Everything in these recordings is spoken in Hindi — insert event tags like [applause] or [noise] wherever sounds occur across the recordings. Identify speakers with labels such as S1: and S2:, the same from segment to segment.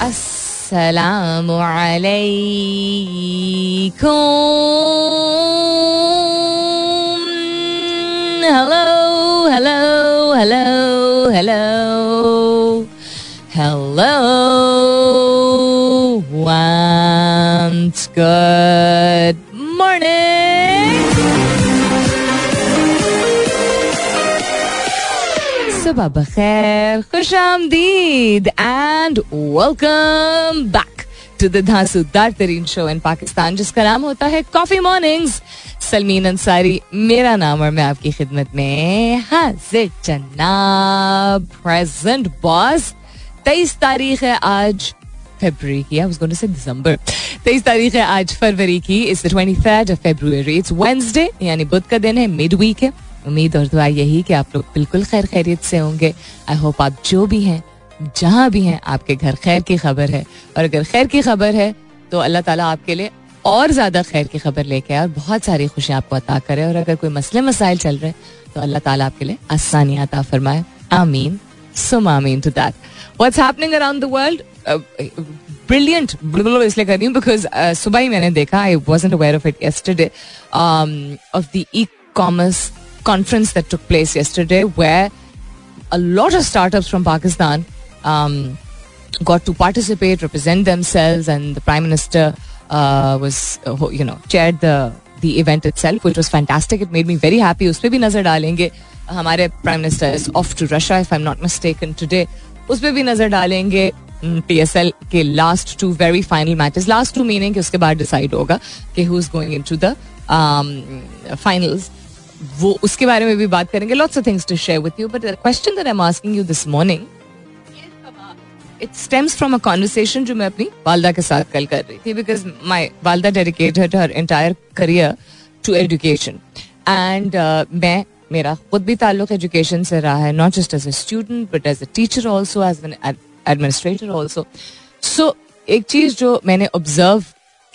S1: Assalamu alaikum. Hello, hello, hello, hello. Hello. Once good सुबह बखैर खुश आमदीद and welcome back to the धांसूदार तरीन शो इन पाकिस्तान जिसका नाम होता है कॉफ़ी मॉर्निंग्स सलमीन अंसारी, मेरा नाम और मैं आपकी खिदमत में हाजिर जनाब प्रेजेंट बॉस तेईस तारीख है आज फरवरी की आई वाज गोइंग टू से दिसंबर तेईस तारीख है आज फरवरी की the 23rd of February it's Wednesday यानी बुध का दिन है मिड वीक है। उम्मीद और दुआ यही कि आप लोग बिल्कुल खैर खैरियत से होंगे। आई होप आप जो भी हैं, जहाँ भी हैं, आपके घर खैर की खबर है। और अगर खैर की खबर है तो अल्लाह ताला आपके लिए और ज़्यादा खैर की खबर लेके आए और बहुत सारी खुशियाँ आपको अता करे। और अगर कोई मसले मसाइल चल रहे हैं तो अल्लाह ताला आपके लिए आसानियाँ अता फरमाए। आमीन। सुम आमीन to that what's happening around the world brilliant इसलिए कर रही हूँ बिकॉज़ सुबह ही मैंने देखा I wasn't aware of it yesterday. Of the e commerce conference that took place yesterday where a lot of startups from Pakistan um, got to participate, represent themselves, and the Prime Minister uh, was, uh, you know, chaired the the event itself, which was fantastic. It made me very happy. उस पर भी नजर डालेंगे हमारे prime minister is off to Russia if I am not mistaken today उस पर भी नजर डालेंगे पी एस एल के last two very final matches last two meaning उसके बाद डिसाइड होगा कि who is going in to the finals वो उसके बारे में भी बात करेंगे। Lots of things to share with you but question that I am asking you this morning it stems from a conversation जो मैं अपनी वालदा के साथ कल कर रही थी बिकॉज़ माई वालदा dedicated her entire career to education and मैं, मेरा खुद भी ताल्लुक एजुकेशन से रहा है not just as a student but as a teacher also as an administrator also so एक चीज़ जो मैंने ऑब्ज़र्व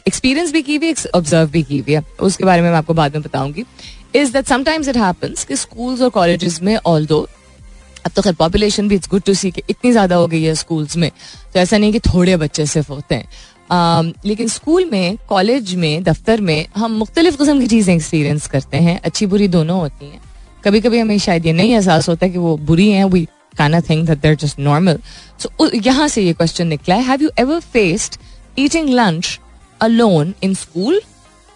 S1: एक्सपीरियंस भी की हुई ऑब्ज़र्व भी की हुई है, उसके बारे में मैं आपको बाद में बताऊँगी। Is that sometimes it happens कि स्कूल्स और कॉलेजेस में ऑल दो अब तो खैर पॉपुलेशन भी इट्स गुड टू सी कि इतनी ज़्यादा हो गई है स्कूल्स में तो ऐसा नहीं कि थोड़े बच्चे सिर्फ़ होते हैं। Um, लेकिन स्कूल में कॉलेज में दफ्तर में हम मुख्तलिफ़ किस्म की चीज़ें एक्सपीरियंस करते हैं। अच्छी बुरी दोनों होती हैं। कभी कभी हमें शायद ये नहीं एहसास होता कि वो बुरी हैं we of think that they're just normal. So यहाँ से ये क्वेश्चन निकला है have you ever faced eating lunch alone in school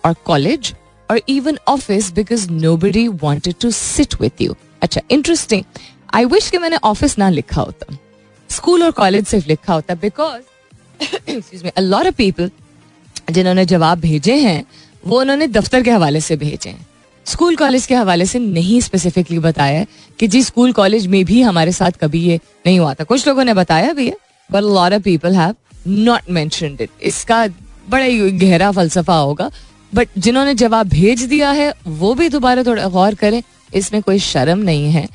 S1: और or college or even office because nobody wanted to sit with you. अच्छा इंटरेस्टिंग आई विश कि मैंने ऑफ़िस ना लिखा होता स्कूल और कॉलेज सिर्फ़ लिखा होता because excuse a lot of people जिन्होंने जवाब भेजे हैं वो उन्होंने दफ्तर के हवाले से भेजे हैं स्कूल कॉलेज के हवाले से नहीं स्पेसिफिकली बताया कि जी स्कूल कॉलेज में भी हमारे साथ कभी ये नहीं हुआ था कुछ लोगों ने बताया भी है but lot of people have not mentioned it इसका बड़ा गहरा फलसफा होगा बट जिन्होंने जवाब भेज दिया है वो भी दोबारा थोड़ा गौर करें इसमें कोई शर्म नहीं है।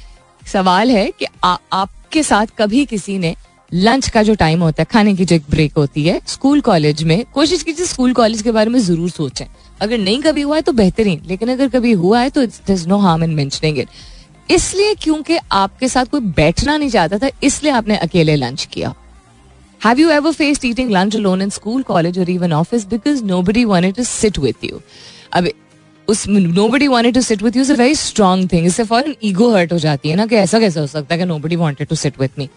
S1: सवाल है कि आ, आपके साथ कभी किसी ने लंच का जो टाइम होता है खाने की जो एक ब्रेक होती है स्कूल कॉलेज में कोशिश कीजिए स्कूल कॉलेज के बारे में ज़रूर सोचें। अगर नहीं कभी हुआ है तो बेहतरीन लेकिन अगर कभी हुआ है तो it's no harm in mentioning it इसलिए क्योंकि आपके साथ कोई बैठना नहीं चाहता था इसलिए आपने अकेले लंच किया। Have you ever faced eating lunch alone in school, college, or even office because nobody wanted to sit with you? अब उस nobody wanted to sit with you is a very strong thing. इससे फ़ौरन ईगो हर्ट हो जाती है ना कि ऐसा कैसे हो सकता है कि nobody wanted to sit with me.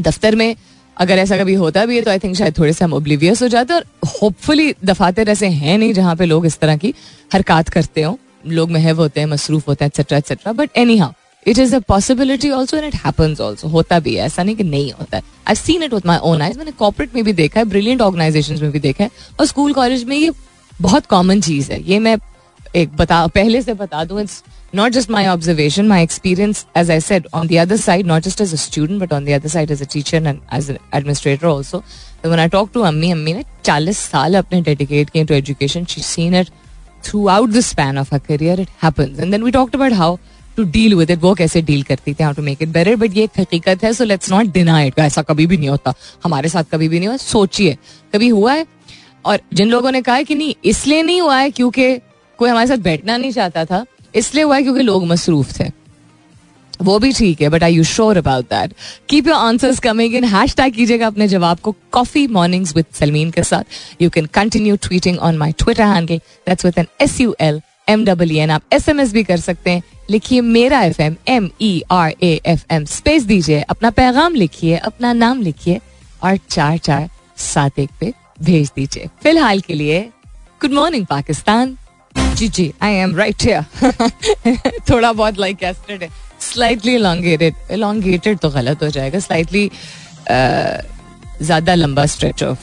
S1: दफ्तर में अगर ऐसा कभी होता भी है तो आई थिंक शायद थोड़े से हम ओब्लिवियस हो जाते हैं और होपफुली दफातर ऐसे हैं नहीं जहाँ पे लोग इस तरह की हरकत करते हो लोग महव होते हैं मसरूफ होते हैं etcetera etcetera but anyhow it is a possibility also and it happens also होता भी है ऐसा नहीं कि नहीं होता है I seen it with my own eyes मैंने कॉर्पोरेट में भी देखा है ब्रिलियंट ऑर्गेनाइजेशन में भी देखा है और स्कूल कॉलेज में ये बहुत कॉमन चीज़ है ये मैं एक बता पहले से बता दूँ it's not just my observation, my experience, as I said, on the other side, not just as a student, but on the other side as a teacher and as an administrator also. So when I talk to Ammi, Ammi ने 40 साल अपने dedicate किए to education. She's seen it throughout the span of her career. It happens. And then we talked about how to deal with it. वो कैसे डील करती थी, how to make it better. But ये एक हकीकत है, so let's not deny it. ऐसा कभी भी नहीं होता. हमारे साथ कभी भी नहीं हुआ. सोचिए, कभी हुआ है? और जिन लोगों ने कहा कि नहीं इसलिए नहीं हुआ है क्योंकि कोई हमारे साथ बैठना नहीं चाहता था इसलिए हुआ है क्योंकि लोग मसरूफ थे वो भी ठीक है but I you sure about that keep your answers coming in hashtag कीजिएगा अपने जवाब को कॉफ़ी मॉर्निंग्स विद सलमीन के साथ you can continue tweeting on my Twitter handle that's with N S U L M W N आप एस एम एस भी कर सकते हैं लिखिए मेरा F M M E R A F M space दीजिए, अपना पैगाम लिखिए, अपना नाम लिखिए और चार चार सात एक पे भेज दीजिए। फ़िलहाल के लिए गुड मॉर्निंग पाकिस्तान। जी जी आई एम राइट थोड़ा बहुत like yesterday slightly elongated elongated तो गलत हो जाएगा। स्लाइटली ज़्यादा लंबा stretch of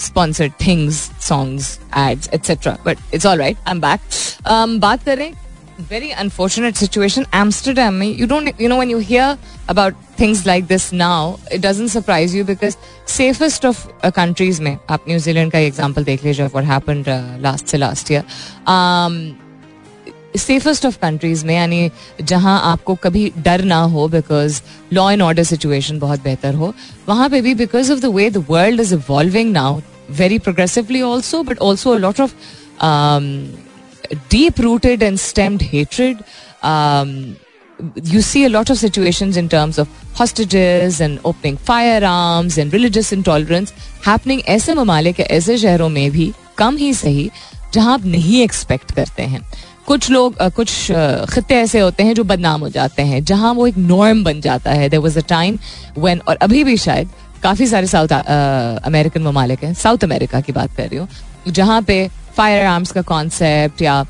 S1: sponsored things songs ads etcetera but it's all right I am back बात करें very unfortunate situation. Amsterdam, you don't, you know, when you hear about things like this now, it doesn't surprise you because safest of uh, countries में आप न्यूजीलैंड का एग्जांपल देख लीजिए what happened uh, last से last year. Um, safest of countries में यानी जहां आपको कभी डर ना हो because law and order situation बहुत बेहतर हो वहां पे भी because of the way the world is evolving now very progressively also but also a lot of deep rooted and stemmed hatred. Um, you see a lot of situations in terms of hostages and opening firearms and religious intolerance happening ऐसे ममालिक ऐसे शहरों में भी कम ही सही जहाँ आप नहीं एक्सपेक्ट करते हैं कुछ लोग कुछ खत्ते ऐसे होते हैं जो बदनाम हो जाते हैं जहाँ वो एक नॉर्म बन जाता है there was a time when और अभी भी शायद काफ़ी सारे साउथ अमेरिकन ममालिक हैं साउथ अमेरिका की बात कर रही हूँ जहाँ पे फायर आर्म्स का कॉन्सेप्ट या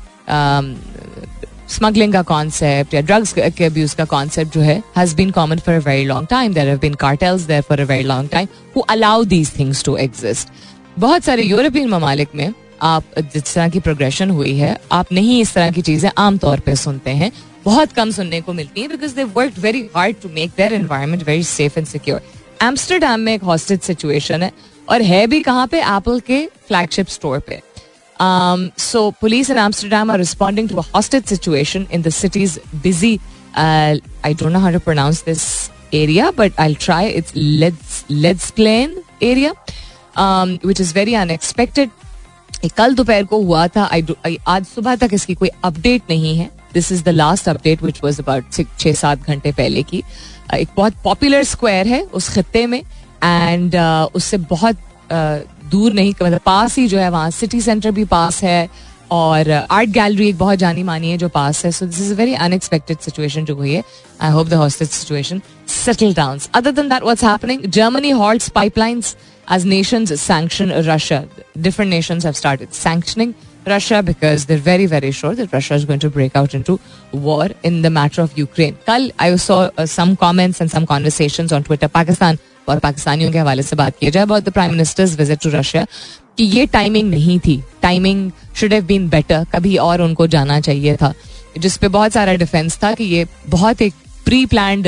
S1: स्मगलिंग का कॉन्सेप्ट या ड्रग्स के अब्यूज का कॉन्सेप्ट जो has been common for a very long time there have been cartels there for a very long time who allow these things to exist बहुत सारे यूरोपियन ममालिक में आप, जिस तरह की प्रोग्रेशन हुई है, आप नहीं इस तरह की चीज़ें आमतौर पर सुनते हैं। बहुत कम सुनने को मिलती है because they work very hard to make their environment very safe and secure Amsterdam में एक हॉस्टेज सिचुएशन है और है भी कहाँ पे? एप्पल के फ्लैगशिप स्टोर पे। So police in Amsterdam are responding to hostage situation in the cities busy I don't know how to pronounce this area but I try it's let's let's plain area which is very unexpected कल दोपहर को हुआ था। आज सुबह तक इसकी कोई अपडेट नहीं है। This is the last update which was about छह सात घंटे पहले की। एक बहुत पॉपुलर स्क्वायर है उस खत्ते में। एंड uh, उससे बहुत uh, दूर नहीं मतलब पास ही जो है वहाँ सिटी सेंटर भी पास है और आर्ट गैलरी एक बहुत जानी मानी है जो पास है। So this is very unexpected situation जो हुई है। I hope the hostage situation settle down other than that what's happening Germany halt pipelines as nation sanction Russia different nation have started sanctioning Russia because they're very very sure that Russia is going to break out in war in the matter of Ukraine कल I saw some comments and some conversation on Twitter Pakistan और पाकिस्तानियों के हवाले से बात किया जाए about the prime minister's visit to Russia कि ये टाइमिंग नहीं थी। Timing should have been better कभी और उनको जाना चाहिए था। जिसपे बहुत सारा डिफेंस था कि ये बहुत एक प्री प्लान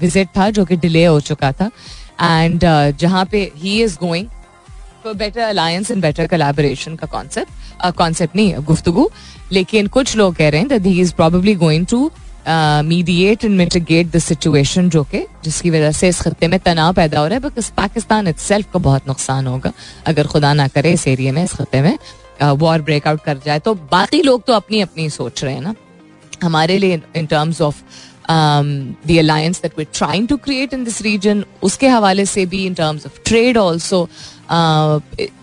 S1: विज़िट था जो कि डिले हो चुका था। एंड uh, जहाँ पे he is going for better alliance and better collaboration का कॉन्सेप्ट कॉन्सेप्ट नहीं है गुफ्तगु। लेकिन कुछ लोग कह रहे हैं that he is probably going to mediate and mitigate the situation जो कि, जिसकी वजह से इस खत्ते में तनाव पैदा हो रहा है बिकॉज़ पाकिस्तान इट सेल्फ को बहुत नुकसान होगा, अगर खुदा ना करे इस एरिए में, इस खत्े में वॉर ब्रेकआउट कर जाए तो बाकी लोग तो अपनी अपनी सोच रहे हैं ना। हमारे लिए in terms of the alliance that we trying to create in this region उसके हवाले से भी in terms of trade also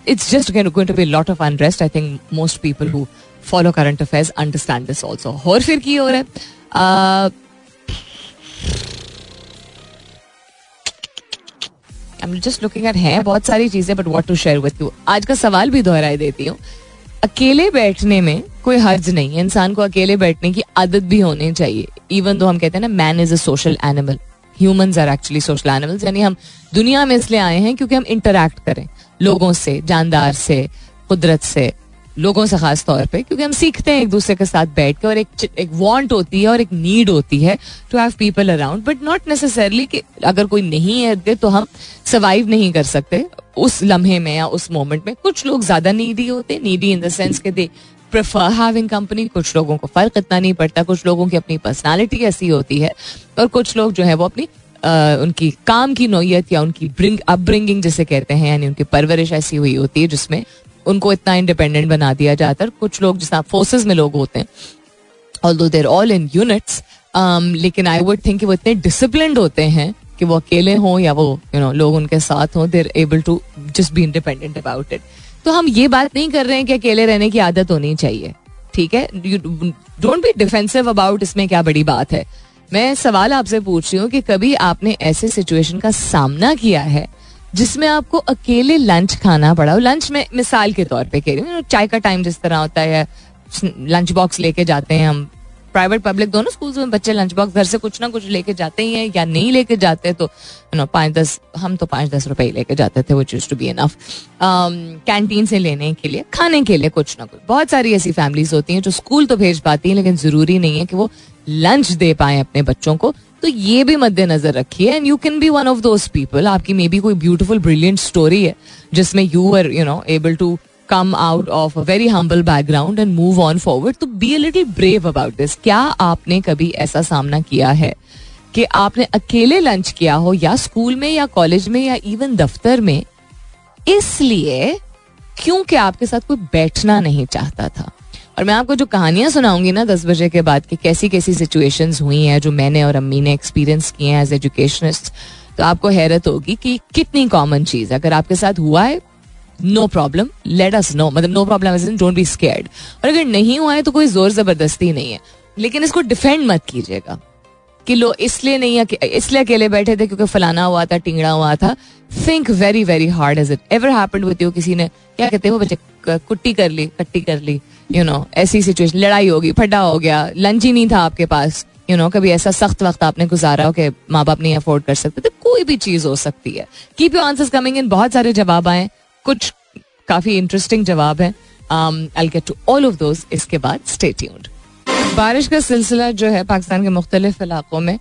S1: it's just going to be lot of unrest I think most people who follow current affairs understand this also और फिर की हो रहा है? जस्ट लुकिंग एट बहुत सारी चीज़ें but what to share with you आज का सवाल भी दोहराई देती हूँ। अकेले बैठने में कोई हर्ज नहीं है। इंसान को अकेले बैठने की आदत भी होनी चाहिए। इवन तो हम कहते हैं ना man is a social animal human are actually social animals यानी हम दुनिया में इसलिए आए हैं क्योंकि हम इंटरेक्ट करें। लोगों से, जानदार से, कुदरत से। लोगों से खास तौर पे क्योंकि हम सीखते हैं एक दूसरे के साथ बैठ के और एक एक वांट होती है और एक नीड होती है to have people around but not necessarily कि अगर कोई नहीं है तो हम सर्वाइव नहीं कर सकते उस लम्हे में या उस मोमेंट में। कुछ लोग ज़्यादा नीडी होते नीडी इन द सेंस के दे प्रेफर हैविंग कंपनी कुछ लोगों को फ़र्क इतना नहीं पड़ता कुछ लोगों की अपनी पर्सनालिटी ऐसी होती है और कुछ लोग जो है वो अपनी Uh, उनकी काम की नोयत या उनकी ब्रिंग अपब्रिंगिंग जिसे कहते हैं यानी उनकी परवरिश ऐसी हुई होती है जिसमें उनको इतना इंडिपेंडेंट बना दिया जाता है। कुछ लोग जिस फोर्सेज में लोग होते हैं ऑल दो देर ऑल इन यूनिट्स लेकिन आई वुड थिंक वो इतने डिसिप्लिन होते हैं कि वो अकेले हों या वो यू नो लोग उनके साथ हों they're able to just be independent about it तो हम ये बात नहीं कर रहे हैं कि अकेले रहने की आदत होनी चाहिए, ठीक है? डोंट बी डिफेंसिव अबाउट इसमें क्या बड़ी बात है। मैं सवाल आपसे पूछ रही हूँ कि कभी आपने ऐसे सिचुएशन का सामना किया है जिसमें आपको अकेले लंच खाना पड़ा हो। लंच में मिसाल के तौर पे कह रही हूँ, चाय का टाइम जिस तरह होता है लंच बॉक्स लेके जाते हैं हम प्राइवेट पब्लिक दोनों स्कूल में बच्चे लंच बॉक्स घर से कुछ ना कुछ लेके जाते ही हैं या नहीं लेके जाते तो नो पाँच दस, हम तो पाँच दस रुपए लेके जाते थे which use to be enough canteen से लेने के लिए, खाने के लिए कुछ ना कुछ। बहुत सारी ऐसी फैमिलीज़ होती हैं जो स्कूल तो भेज पाती हैं, लेकिन ज़रूरी नहीं है कि वो लंच दे पाए अपने बच्चों को। तो ये भी मद्देनजर रखिए and you can be one of those people आपकी मे बी कोई ब्यूटीफुल ब्रिलियंट स्टोरी है, जिसमें you are you know able to come out of a very humble background and move on forward तो be a little brave about this क्या आपने कभी ऐसा सामना किया है कि आपने अकेले लंच किया हो, या स्कूल में, या कॉलेज में, या इवन दफ्तर में? इसलिए क्योंकि आपके साथ कोई बैठना नहीं चाहता था। और मैं आपको जो कहानियाँ सुनाऊँगी ना दस बजे के बाद कि कैसी कैसी सिचुएशंस हुई हैं, जो मैंने और अम्मी ने एक्सपीरियंस किए हैं एज एजुकेशनिस्ट तो आपको हैरत होगी कि कितनी कॉमन चीज़ अगर आपके साथ हुआ है no problem let us know मतलब no problem don't be scared और अगर नहीं हुआ है तो कोई ज़ोर ज़बरदस्ती नहीं है। लेकिन इसको डिफेंड मत कीजिएगा। कि लो इसलिए नहीं इसलिए अकेले बैठे थे क्योंकि फलाना हुआ था टिंगड़ा हुआ था। Think very very hard is it ever with you किसी ने? क्या कहते हैं वो बच्चे? कुट्टी कर ली कट्टी कर ली यू नो ऐसी सिचुएशन लड़ाई होगी फटा हो गया लंच ही नहीं था आपके पास यू you नो know, कभी ऐसा सख्त वक्त आपने गुजारा हो कि माँ बाप नहीं अफोर्ड कर सकते। तो कोई भी चीज़ हो सकती है। Keep you answers coming in बहुत सारे जवाब आए। कुछ काफ़ी इंटरेस्टिंग जवाब है। I get to all of those इसके बाद स्टे ट्यून्ड बारिश का सिलसिला जो है पाकिस्तान के मुख्तलिफ़ इलाकों में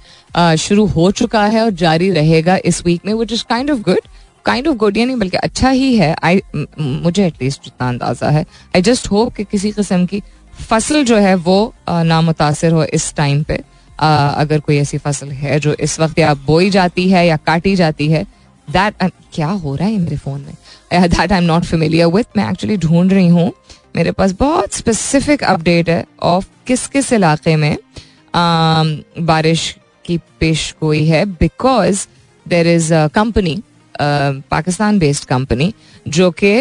S1: शुरू हो चुका है और जारी रहेगा इस वीक में which is kind of good kind of good यानी बल्कि अच्छा ही है। आई मुझे एटलीस्ट जितना अंदाज़ा है। आई जस्ट होप कि किसी किस्म की फ़सल जो है वो नामुतासर हो इस टाइम पे। अगर कोई ऐसी फ़सल है जो इस वक्त या बोई जाती है या काटी जाती है दैट क्या हो रहा है मेरे फ़ोन में? That I am not familiar with मैं एक्चुअली ढूंढ रही हूँ। मेरे पास बहुत स्पेसिफिक अपडेट है ऑफ़ किस किस इलाके में बारिश की पेश गोई है। Because there is company Pakistan based company जो कि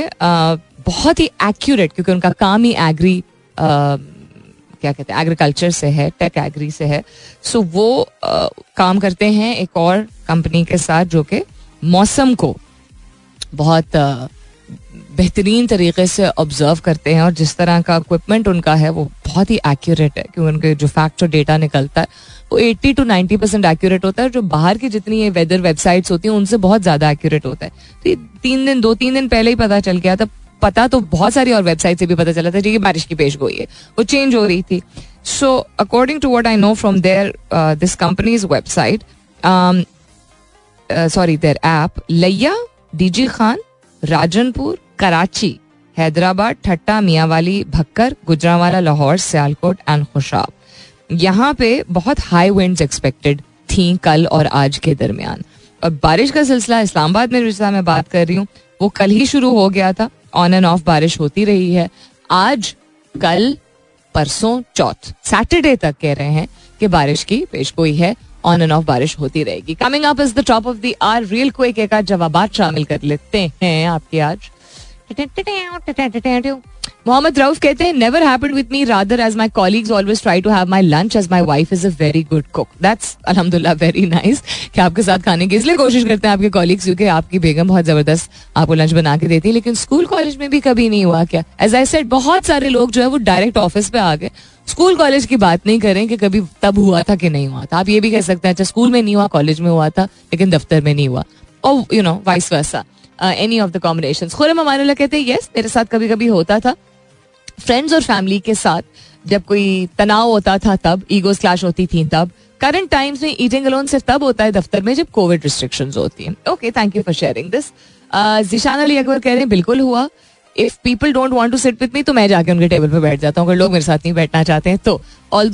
S1: बहुत ही एक्यूरेट क्योंकि उनका काम ही एग्री क्या कहते हैं एग्रीकल्चर से है टेक एग्री से है। सो so वो आ, काम करते हैं एक और कंपनी के साथ जो कि मौसम को बहुत बेहतरीन तरीके से ऑब्ज़र्व करते हैं और जिस तरह का इक्विपमेंट उनका है, वो बहुत ही एक्यूरेट है क्योंकि उनके जो फैक्ट और डेटा निकलता है, वो 80 टू 90 परसेंट एक्यूरेट होता है जो बाहर की जितनी ये वेदर वेबसाइट्स होती हैं, उनसे बहुत ज़्यादा एक्यूरेट होता है। तो ये तीन दिन, दो तीन दिन पहले ही पता चल गया था, पता तो बहुत सारी और वेबसाइट से भी पता चला था जी बारिश की पेश गोई है, वो चेंज हो रही थी। So according to what I know from there this company's website sorry there app Layyah DG Khan, Rajanpur, Karachi, Hyderabad, Thatta, Mianwali, Bhakkar, Gujranwala, Lahore, Sialkot and Khushab. यहाँ पे बहुत हाई विंड्स एक्सपेक्टेड थी कल और आज के दरमियान। और बारिश का सिलसिला इस्लामाबाद में जिसका मैं बात कर रही हूँ, वो कल ही शुरू हो गया था। ऑन एंड ऑफ़ बारिश होती रही है। आज, कल, परसों, चौथ सैटरडे तक कह रहे हैं कि बारिश की पेश गोई है। ऑन एंड ऑफ़ बारिश होती रहेगी। Coming up is the top of the hour real quick एक जवाब शामिल कर लेते हैं आपके आज। मोहम्मद रऊफ कहते हैं never happened with me rather as my colleagues always try to have my lunch as my wife is a very good cook that's अल्हम्दुलिल्लाह वेरी नाइस कि आपके साथ खाने की, इसलिए कोशिश करते हैं आपके कॉलीग्स क्योंकि आपकी बेगम बहुत ज़बरदस्त आपको लंच बना के देती है, लेकिन स्कूल कॉलेज में भी कभी नहीं हुआ क्या? एज आई सेड बहुत सारे लोग जो है, वो डायरेक्ट ऑफ़िस पे आ गए। स्कूल कॉलेज की बात नहीं करें कि कभी तब हुआ था कि नहीं हुआ था। आप ये भी कह सकते हैं अच्छा स्कूल में नहीं हुआ कॉलेज में हुआ था, लेकिन दफ्तर में नहीं हुआ। और you know vice versa any of the combination Khurram Aman कहते हैं यस मेरे साथ कभी कभी होता था। फ्रेंड्स और फैमिली के साथ, जब कोई तनाव होता था तब ईगोस क्लैश होती थी तब। करंट टाइम्स में ईटिंग अलोन सिर्फ़ तब होता है दफ्तर में, जब कोविड रिस्ट्रिक्शन होती है। Okay thank you for sharing this Zeeshan Ali Akbar कह रहे हैं, बिल्कुल हुआ। If people don't want to sit with me तो मैं जाके उनके टेबल पर बैठ जाता हूँ। अगर लोग मेरे साथ नहीं बैठना चाहते हैं तो ऑल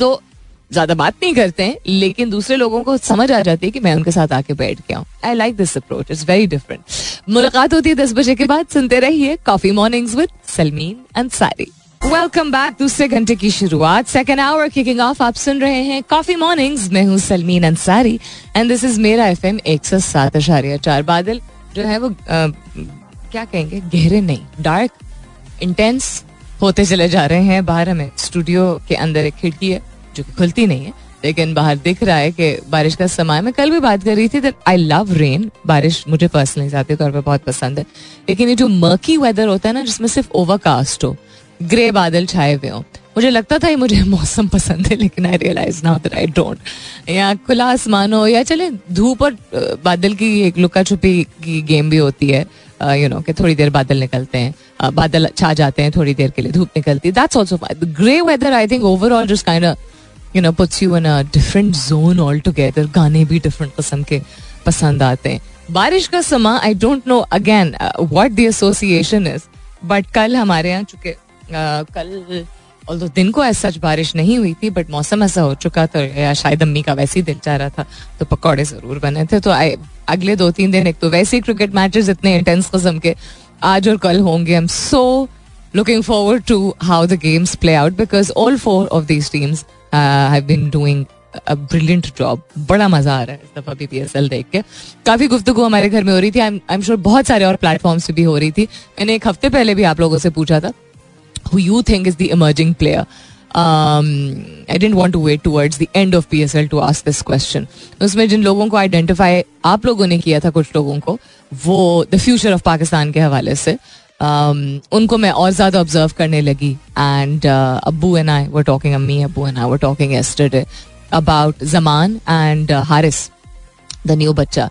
S1: ज़्यादा बात नहीं करते हैं लेकिन दूसरे लोगों को समझ आ जाती है कि मैं उनके साथ आके बैठ गया हूँ। I like this approach is very different मुलाकात होती है दस बजे के बाद। सुनते रहिए coffee mornings with Salmeen Ansari welcome back दूसरे घंटे की शुरुआत। सेकेंड आवर किकिंग ऑफ़ आप सुन रहे हैं कॉफ़ी मॉर्निंग्स मैं हूँ Salmeen Ansari and this is मेरा एफ़ एम एक सौ सात अशारिया चार बादल। जो है वो आ, क्या कहेंगे? गहरे नहीं डार्क इंटेंस होते चले जा रहे हैं। बाहर हमें स्टूडियो के अंदर एक खिड़की है। जो खुलती नहीं है। लेकिन बाहर दिख रहा है कि बारिश का समय, मैं कल भी बात कर रही थी आई लव रेन बारिश मुझे पर्सनली जाती तौर पर बहुत पसंद है। लेकिन ये जो मर्की वेदर होता है ना, जिसमें सिर्फ़ ओवरकास्ट हो ग्रे बादल छाए हुए हों, मुझे लगता था ये मुझे [laughs] मौसम पसंद है, लेकिन I realise now I don't या खुला आसमान हो, या चले, धूप और बादल की एक लुका छुपी की गेम भी होती है यू नो कि थोड़ी देर बादल निकलते हैं बादल छा जाते हैं थोड़ी देर के लिए, धूप निकलती है। That's also grey weather I think overall just kind you know puts you in a different zone altogether गाने भी डिफरेंट किस्म के पसंद आते हैं। बारिश का समा I don't know again what the association is but कल हमारे यहाँ चूँकि कल और दिन को ऐसा सच बारिश नहीं हुई थी बट मौसम ऐसा हो चुका था, या शायद अम्मी का वैसे ही दिल चाह रहा था तो पकौड़े ज़रूर बने थे। तो आई अगले दो तीन दिन एक तो वैसे ही क्रिकेट मैचेस इतने इंटेंस किस्म के, आज और कल होंगे। I am so looking forward to how the games play out because all four of these teams have been doing brilliant job बड़ा मज़ा आ रहा है इस दफ़ा बी पी एस एल देख के। काफ़ी गुफ्तगु हमारे घर में हो रही थी। आई एम श्योर बहुत सारे और प्लेटफॉर्म्स पे भी हो रही थी। मैंने एक हफ़्ते पहले भी आप लोगों से पूछा था who you think is the emerging player. Um, I didn't want to wait towards the end of PSL to ask this question. उसमें जिन लोगों को आइडेंटिफाई आप लोगों ने किया था कुछ लोगों को वो द फ्यूचर ऑफ़ पाकिस्तान के हवाले से। उनको मैं और ज़्यादा ऑब्ज़र्व करने लगी एंड अब्बू एंड आई वर टॉकिंग अम्मी अब्बू and I were talking about Zaman and uh, Haris, the new बच्चा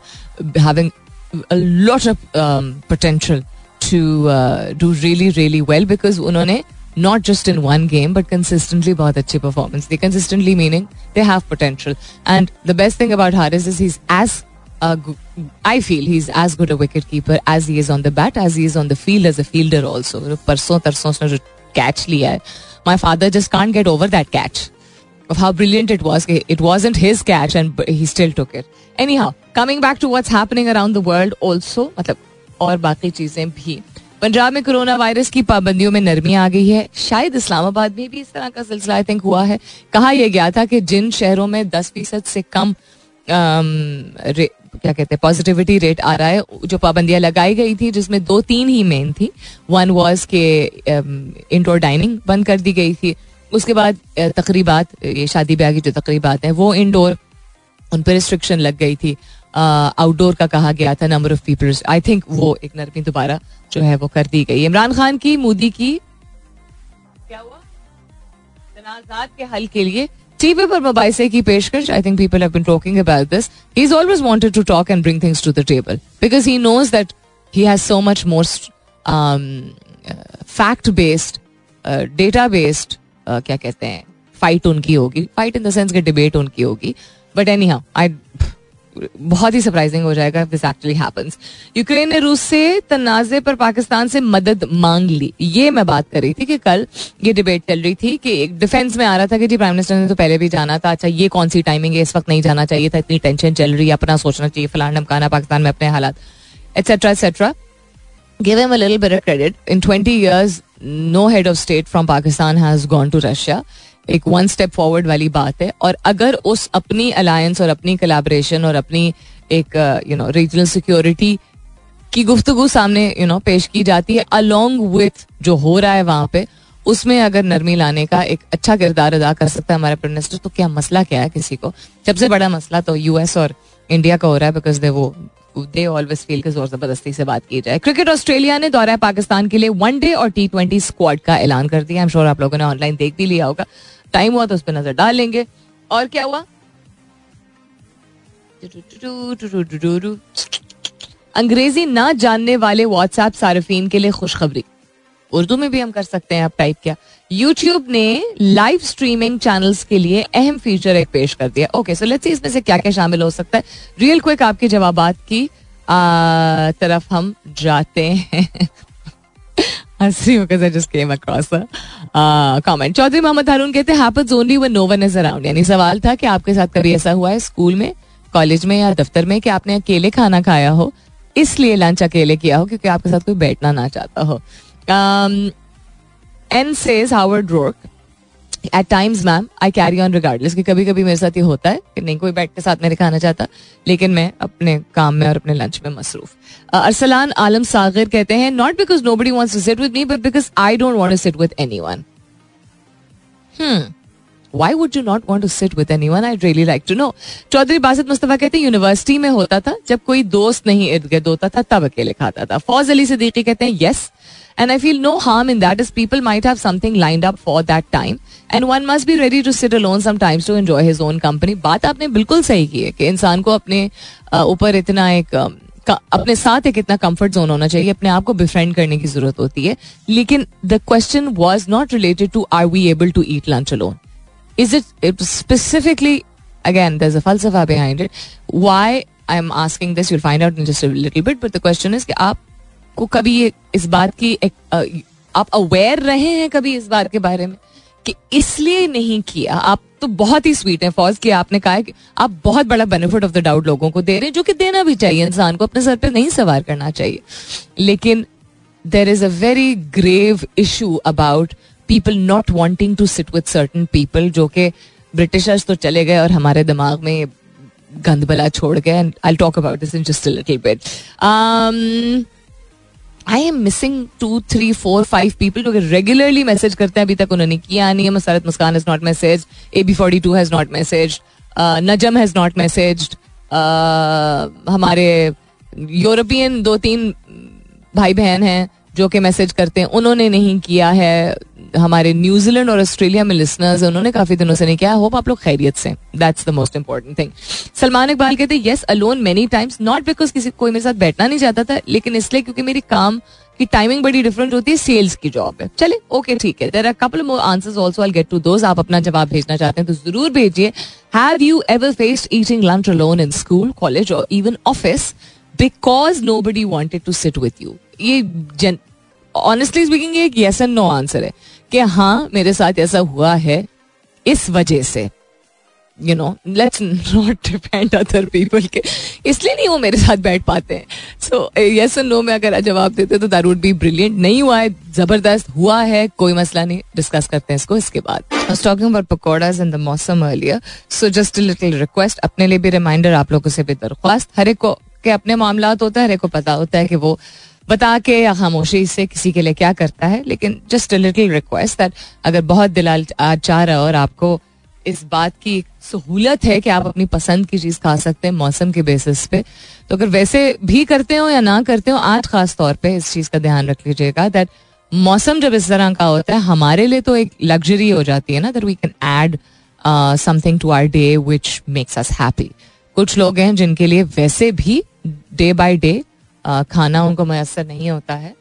S1: of um, potential to uh, do really really well because उन्होंने not just in one game but consistently बहुत अच्छी performance the consistently meaning they have potential and the best thing about Haris is he's as uh, I feel he's as good a wicket keeper as he is on the bat as he is on the field as a fielder also परसों तरसों उसने जो catch लिया है my father just can't get over that catch of how brilliant it was. It wasn't his catch and he still took it. Anyhow, coming back to what's happening around the world also, मतलब और बाकी चीजें भी पंजाब में कोरोना वायरस की पाबंदियों में नरमी आ गई है शायद इस्लामाबाद में भी इस तरह का सिलसिला आई थिंक हुआ है कहा यह गया था कि जिन शहरों में दस फीसद से कम क्या कहते हैं पॉजिटिविटी रेट आ रहा है, जो पाबंदियाँ लगाई गई थी, जिसमें दो तीन ही मेन थी। वन वॉज़ के इंडोर डाइनिंग बंद कर दी गई थी। उसके बाद तकरीबात, ये शादी ब्याह की जो तकरीबात हैं, वो इंडोर उन पर रिस्ट्रिक्शन लग गई थी। आउटडोर का कहा गया था number of peoples I think वो एक नरमी दोबारा जो है वो कर दी गई। इमरान खान की, मोदी की, क्या हुआ? तनाजात के हल के लिए टीवी पर मुबाइसे की पेशकश I think people have been talking about this he is always wanted to talk and bring things to the table because he knows that he has so much more fact based data based क्या कहते हैं फाइट उनकी होगी. फाइट इन द सेंस के डिबेट उनकी होगी. बट एनी हाउ आई बहुत ही सरप्राइजिंग हो जाएगा दिस एक्चुअली हैपेंस यूक्रेन ने रूस से तनाजे पर पाकिस्तान से मदद मांग ली। ये मैं बात कर रही थी कि कल ये डिबेट चल रही थी कि एक डिफेंस में आ रहा था कि जी प्राइम मिनिस्टर ने तो पहले भी जाना था। अच्छा ये कौन सी टाइमिंग है? इस वक्त नहीं जाना चाहिए था। इतनी टेंशन चल रही है। अपना सोचना चाहिए। फलान ढमकाना पाकिस्तान में अपने हालात। Etcetera etcetera give him a of credit. In 20 years, no head of state from Pakistan has gone to Russia. एक वन स्टेप फॉरवर्ड वाली बात है। और अगर उस अपनी अलायंस और अपनी कलेबरेशन और अपनी एक यू नो रीजनल सिक्योरिटी की गुफ्तगु सामने यू you नो know, पेश की जाती है अलोंग विथ जो हो रहा है वहाँ पे उसमें अगर नरमी लाने का एक अच्छा किरदार अदा कर सकता है हमारा प्राइम मिनिस्टर तो क्या मसला क्या है किसी को? सबसे बड़ा मसला तो यूएस और इंडिया का हो रहा है बिकॉज़ दे वो दे ऑलवेज फील के ज़ोर ज़बरदस्ती से बात की जाए। क्रिकेट ऑस्ट्रेलिया ने दौरा पाकिस्तान के लिए वन डे और टी ट्वेंटी स्क्वाड का ऐलान कर दिया। एम श्योर आप लोगों ने ऑनलाइन देख भी लिया होगा। टाइम हुआ तो उस पर नज़र डाल लेंगे। और क्या हुआ? अंग्रेज़ी ना जानने वाले व्हाट्सएप सार्फिन के लिए खुशखबरी। उर्दू में भी हम कर सकते हैं आप टाइप किया? यूट्यूब ने लाइव स्ट्रीमिंग चैनल्स के लिए अहम फीचर एक पेश कर दिया। ओके सो लेट्स इसमें से क्या क्या शामिल हो सकता है। रियल क्विक आपके जवाब की आ, तरफ़ हम जाते हैं। [laughs] कमेंट चौधरी मोहम्मद हारून कहते हैपेंस यानी सवाल था कि आपके साथ कभी ऐसा हुआ है स्कूल में कॉलेज में या दफ्तर में कि आपने अकेले खाना खाया हो? इसलिए लंच अकेले किया हो क्योंकि आपके साथ कोई बैठना ना चाहता हो। Ayn says Howard Roark at times ma'am I carry on regardless कि कभी कभी मेरे साथ ये होता है कि नहीं, कोई बैठ के साथ मेरे खाना चाहता, लेकिन मैं अपने काम में और अपने लंच में मसरूफ। अरसलान आलम सागर कहते हैं not because nobody wants sit with me but because I don't want sit with anyone why would you not want to sit with anyone I really like to know Chaudhry Basit Mustafa कहते हैं यूनिवर्सिटी में होता था, जब कोई दोस्त नहीं इर्द गिर्द होता था, तब अकेले खाता था। फौज अली सदीकी कहते हैं yes and I feel no harm in that is people might have something lined up for that time and one must be ready to sit alone sometimes to enjoy his own company बात आपने बिल्कुल सही की है कि इंसान को अपने ऊपर इतना एक अपने साथ एक इतना कंफर्ट जोन होना चाहिए अपने आप को बिफ्रेंड करने की ज़रूरत होती है। लेकिन the question was not related to are we able to eat lunch alone is it, it specifically again there's a falsafa behind it. Why i'm asking this you'll find out in just a little bit but the question is कि आपको कभी इस बात की आप अवेयर रहे हैं कभी इस बात के बारे में? कि इसलिए नहीं किया, आप तो बहुत ही स्वीट है, फौज कि आपने कहा कि आप बहुत बड़ा बेनिफिट ऑफ़ द डाउट लोगों को दे रहे हैं, जो कि देना भी चाहिए इंसान को, अपने सर पे नहीं सवार करना चाहिए। लेकिन there is a very grave issue about people not wanting to sit with certain people जो कि ब्रिटिशर्स तो चले गए और हमारे दिमाग में गंद बला छोड़ गए I talk about this in just little bit I am missing two three four five people जो रेगुलरली मैसेज करते हैं, अभी तक उन्होंने किया नहीं है। Musarrat Muskan is not message A B forty two has not message Najam has not message हमारे यूरोपियन दो तीन भाई बहन हैं। जो कि मैसेज करते हैं, उन्होंने नहीं किया है। हमारे न्यूजीलैंड और ऑस्ट्रेलिया में लिसनर्स उन्होंने काफ़ी दिनों से नहीं किया। होप आप लोग खैरियत से that's the most important thing Salman Iqbal कहते हैं yes alone many times not because किसी, कोई मेरे साथ बैठना नहीं चाहता था, लेकिन इसलिए क्योंकि मेरी काम की टाइमिंग बड़ी डिफरेंट होती है सेल्स की जॉब है। चले ओके ठीक है। There are couple more answers also I get to those आप अपना जवाब भेजना चाहते हैं तो ज़रूर भेजिए। Have you ever faced eating lunch alone in school college और even office because nobody wanted to sit with you ये ऑनेस्टली स्पीकिंग एक येस एंड नो आंसर है कि हाँ मेरे साथ ऐसा हुआ है इस वजह से। You know let's not depend other people के। इसलिए नहीं वो मेरे साथ बैठ पाते हैं। सो यस एंड नो में अगर जवाब देते तो दैट वुड बी ब्रिलियंट नहीं हुआ है, ज़बरदस्त हुआ है, कोई मसला नहीं। डिस्कस करते हैं इसको, इसके बाद। Talking about pakoras in the मौसम earlier so just little request अपने लिए भी रिमाइंडर आप लोगों से भी दरख्वास्त। हर एक को, के अपने मामला होता है, हर एक को पता होता है कि वो बता के या खामोशी से किसी के लिए क्या करता है, लेकिन just a little request that अगर बहुत दिल चाह रहा और आपको इस बात की सहूलत है कि आप अपनी पसंद की चीज़ खा सकते हैं मौसम के बेसिस पे तो अगर वैसे भी करते हो या ना करते हो, आज खास तौर पे इस चीज़ का ध्यान रख लीजिएगा दैट मौसम जब इस तरह का होता है, हमारे लिए तो एक लग्जरी हो जाती है ना that we can add something to our day which makes us happy कुछ लोग हैं जिनके लिए वैसे भी डे बाय डे खाना उनको मैसर नहीं होता है।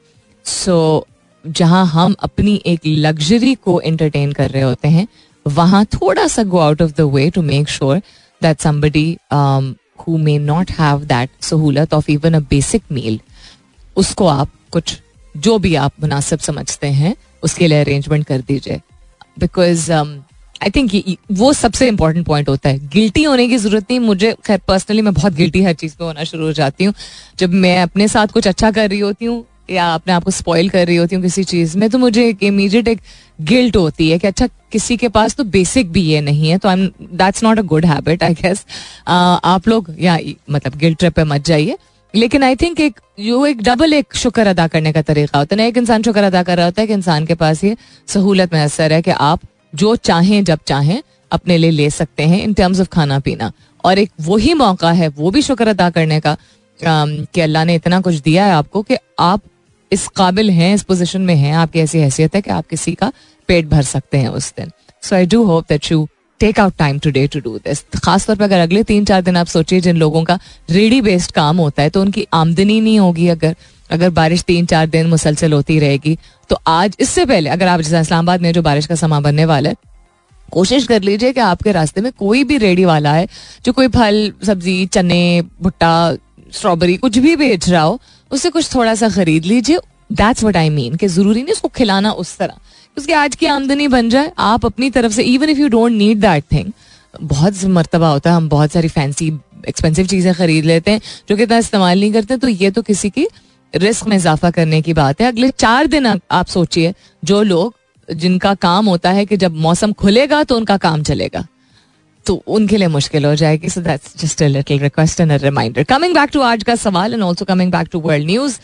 S1: सो so, जहाँ हम अपनी एक लग्जरी को एंटरटेन कर रहे होते हैं वहाँ थोड़ा सा go out of the way to make sure that somebody who may not have that सहूलत of even a basic meal उसको आप कुछ जो भी आप मुनासिब समझते हैं उसके लिए अरेंजमेंट कर दीजिए। बिकॉज़ आई थिंक वो सबसे इंपॉर्टेंट पॉइंट होता है। गिल्टी होने की ज़रूरत नहीं। मुझे, खैर पर्सनली मैं बहुत गिल्टी हर चीज़ पे होना शुरू हो जाती हूँ। जब मैं अपने साथ कुछ अच्छा कर रही होती हूँ या अपने आप को स्पॉइल कर रही होती हूँ किसी चीज़ में तो मुझे एक इमीडिएट एक गिल्ट होती है कि अच्छा किसी के पास तो बेसिक भी ये नहीं है तो I that's not a good habit I guess आप लोग, या मतलब गिल्ट ट्रिप पे मत जाइए। लेकिन आई थिंक एक, जो एक डबल एक शुक्र अदा करने का तरीका होता है। ना, एक इंसान शुक्र अदा कर रहा होता है कि इंसान के पास ये सहूलत मैसर है कि आप जो चाहें, जब चाहें, अपने लिए ले सकते हैं इन टर्म्स ऑफ़ खाना पीना। और एक वही मौका है, वो भी शुक्र अदा करने का कि अल्लाह ने इतना कुछ दिया है आपको कि आप इस काबिल हैं, इस पोजिशन में हैं, आपकी ऐसी हैसियत है कि आप किसी का पेट भर सकते हैं उस दिन। So I do hope that you take out time today to do this खासतौर पर अगर अगले तीन चार दिन आप सोचिए, जिन लोगों का रेडी बेस्ड काम होता है तो उनकी आमदनी नहीं होगी अगर। अगर बारिश तीन चार दिन मुसलसल होती रहेगी तो आज, इससे पहले, अगर आप जैसे इस्लामाबाद में जो बारिश का समा बनने वाला है, कोशिश कर लीजिए कि आपके रास्ते में कोई भी रेडी वाला है, जो कोई फल, सब्ज़ी, चने, भुट्टा, स्ट्रॉबेरी, कुछ भी बेच रहा हो उससे कुछ थोड़ा सा खरीद लीजिए। दैट्स वट आई मीन कि ज़रूरी नहीं उसको खिलाना उस तरह। उसकी आज की आमदनी बन जाए, आप अपनी तरफ़ से even if you don't need that thing बहुत मरतबा होता है, हम बहुत सारी फैंसी एक्सपेंसिव चीज़ें खरीद लेते हैं, जो कि इतना इस्तेमाल नहीं करते तो ये तो किसी की रिस्क में इजाफा करने की बात है। अगले चार दिन आप सोचिए, जो लोग, जिनका काम होता है कि जब मौसम खुलेगा तो उनका काम चलेगा। तो उनके लिए मुश्किल हो जाएगी। So that's just a little request and a reminder coming back to आज का सवाल and also coming back to world news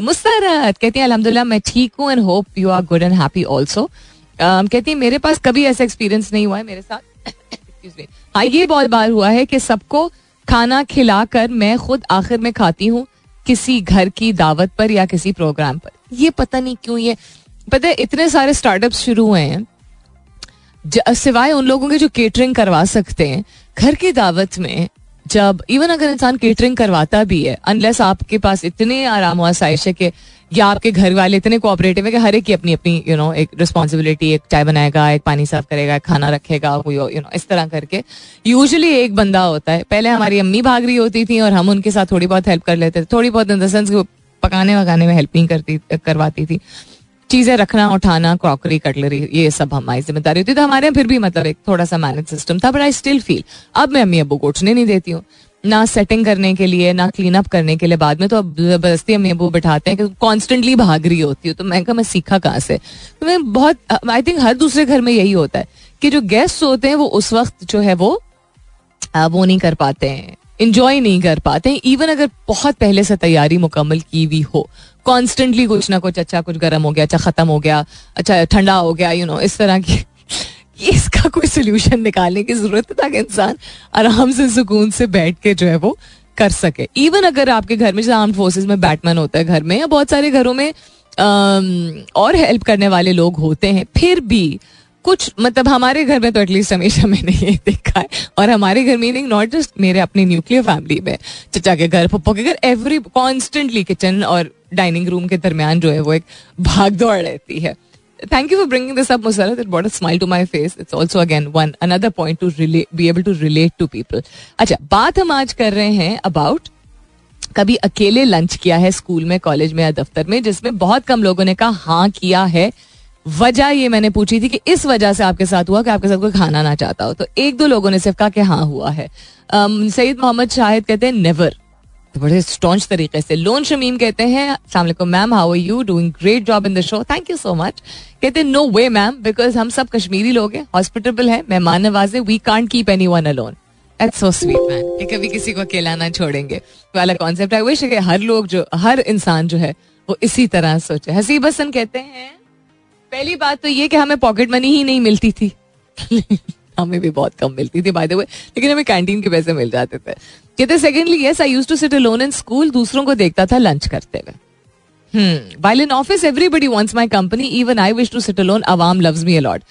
S1: Musarrat कहती है, अल्हम्दुलिल्लाह, मैं ठीक हूँ and hope you are good and happy also कहती है, मेरे पास कभी ऐसा एक्सपीरियंस नहीं हुआ है मेरे साथ. [coughs] हाँ ये बहुत बार हुआ है कि सबको खाना खिलाकर मैं खुद आखिर में खाती हूँ किसी घर की दावत पर या किसी प्रोग्राम पर। ये पता नहीं क्यों ये पता है, इतने सारे स्टार्टअप शुरू हुए हैं सिवाय उन लोगों के जो केटरिंग करवा सकते हैं। घर की दावत में जब इवन अगर इंसान केटरिंग करवाता भी है अनलेस आपके पास इतने आराम आसाइश है कि या आपके घर वाले इतने कोऑपरेटिव है कि हर एक की अपनी अपनी यू नो एक रिस्पॉन्सिबिलिटी एक चाय बनाएगा, एक पानी साफ़ करेगा, एक खाना रखेगा, कोई यू नो इस तरह करके। यूजली एक बंदा होता है। पहले हमारी अम्मी भाग रही होती थी और हम उनके साथ थोड़ी बहुत हेल्प कर लेते थे। थोड़ी बहुत इन द सेंस पकाने वकाने में हेल्पिंग करती, करवाती थी। चीज़ें रखना, उठाना क्रॉकरी कटलरी ये सब हमारी ज़िम्मेदारी होती तो हमारे यहाँ फिर भी मतलब एक थोड़ा सा मैनेज सिस्टम था बट आई स्टिल फील अब मैं अम्मी अबू को उठने नहीं देती हूँ। ना सेटिंग करने के लिए ना क्लीन अप करने के लिए बाद में तो अब ज़बरदस्ती अम्मी वो बिठाते हैं कि कॉन्स्टेंटली भाग रही होती हूँ। तो मैं कहा मैं सीखा कहाँ से? तो मैं बहुत आई थिंक हर दूसरे घर में यही होता है कि जो गेस्ट होते हैं वो उस वक्त जो है वो वो नहीं कर पाते हैं इंजॉय नहीं कर पाते हैं। इवन अगर बहुत पहले से तैयारी मुकम्मल की हुई हो कॉन्स्टेंटली कुछ ना कुछ अच्छा कुछ गर्म हो गया अच्छा खत्म हो गया अच्छा ठंडा हो गया यू you नो know, इस तरह की। इसका कोई सोल्यूशन निकालने की ज़रूरत है, ताकि इंसान आराम से सुकून से बैठ के जो है वो कर सके। इवन अगर आपके घर में जैसे आर्म फोर्सेज में बैटमैन होता है घर में, या बहुत सारे घरों में और हेल्प करने वाले लोग होते हैं, फिर भी कुछ मतलब हमारे घर में तो एटलीस्ट हमेशा मैंने ये देखा है, और हमारे घर में नॉट जस्ट मेरे अपने न्यूक्लियर फैमिली में, चचा के घर, पप्पो के घर एवरी कॉन्स्टेंटली किचन और डाइनिंग रूम के दरमियान जो है वो एक भाग दौड़ रहती है। Thank you for bringing this up Musarrat it brought a smile to my face it's also again one another point to be able to relate to people अच्छा बात हम आज कर रहे हैं अबाउट कभी अकेले लंच किया है स्कूल में कॉलेज में या दफ्तर में जिसमें बहुत कम लोगों ने कहा हाँ किया है वजह ये मैंने पूछी थी कि इस वजह से आपके साथ हुआ कि आपके साथ कोई खाना ना चाहता हो तो एक दो लोगों ने सिर्फ़ कहा कि हाँ हुआ है सईद मोहम्मद शाहिद कहते हैं नेवर बड़े स्टॉन्च तरीके से। लोन शमीम कहते हैं ma'am how are you doing great job in the show thank you so much कहते हैं नो वे मैम बिकॉज़ हम सब कश्मीरी लोग हैं हॉस्पिटेबल है, मेहमान नवाजे we can't keep anyone alone so sweet man कि कभी किसी को अकेला ना छोड़ेंगे। वाला कॉन्सेप्ट आई विश हर लोग जो, हर इंसान जो है, वो इसी तरह सोचे। हसीब हसन कहते हैं, पहली बात तो ये कि हमें पॉकेट मनी ही नहीं मिलती थी। [laughs] [laughs] हमें भी बहुत कम मिलती थी बाय द वे लेकिन हमें कैंटीन के पैसे मिल जाते थे। कहते secondly yes I use to sit alone in school दूसरों को देखता था लंच करते हुए. While in office everybody wants my company even I wish to sit alone Awam loves me a lot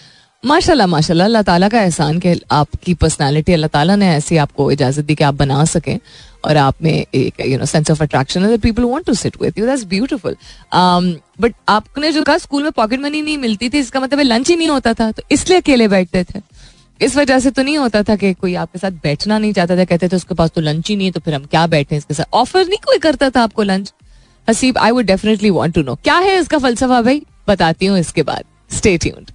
S1: माशाल्लाह माशाल्लाह, अल्लाह ताला का एहसान के आपकी पर्सनालिटी अल्लाह ताला ने ऐसी आपको इजाज़त दी कि आप बना सकें और आप में एक you know sense of attraction that people want to sit with you that's beautiful but आपने जो कहा स्कूल में पॉकेट मनी नहीं मिलती थी, इसका मतलब लंच ही नहीं होता था तो इसलिए अकेले बैठते थे। इस वजह से तो नहीं होता था कि कोई आपके साथ बैठना नहीं चाहता था कहते थे उसके पास तो लंच ही नहीं है तो फिर हम क्या बैठे इसके साथ? ऑफ़र नहीं कोई करता था आपको lunch Haseeb I would definitely want to know क्या है इसका फलसफा भाई? बताती हूँ इसके बाद. Stay tuned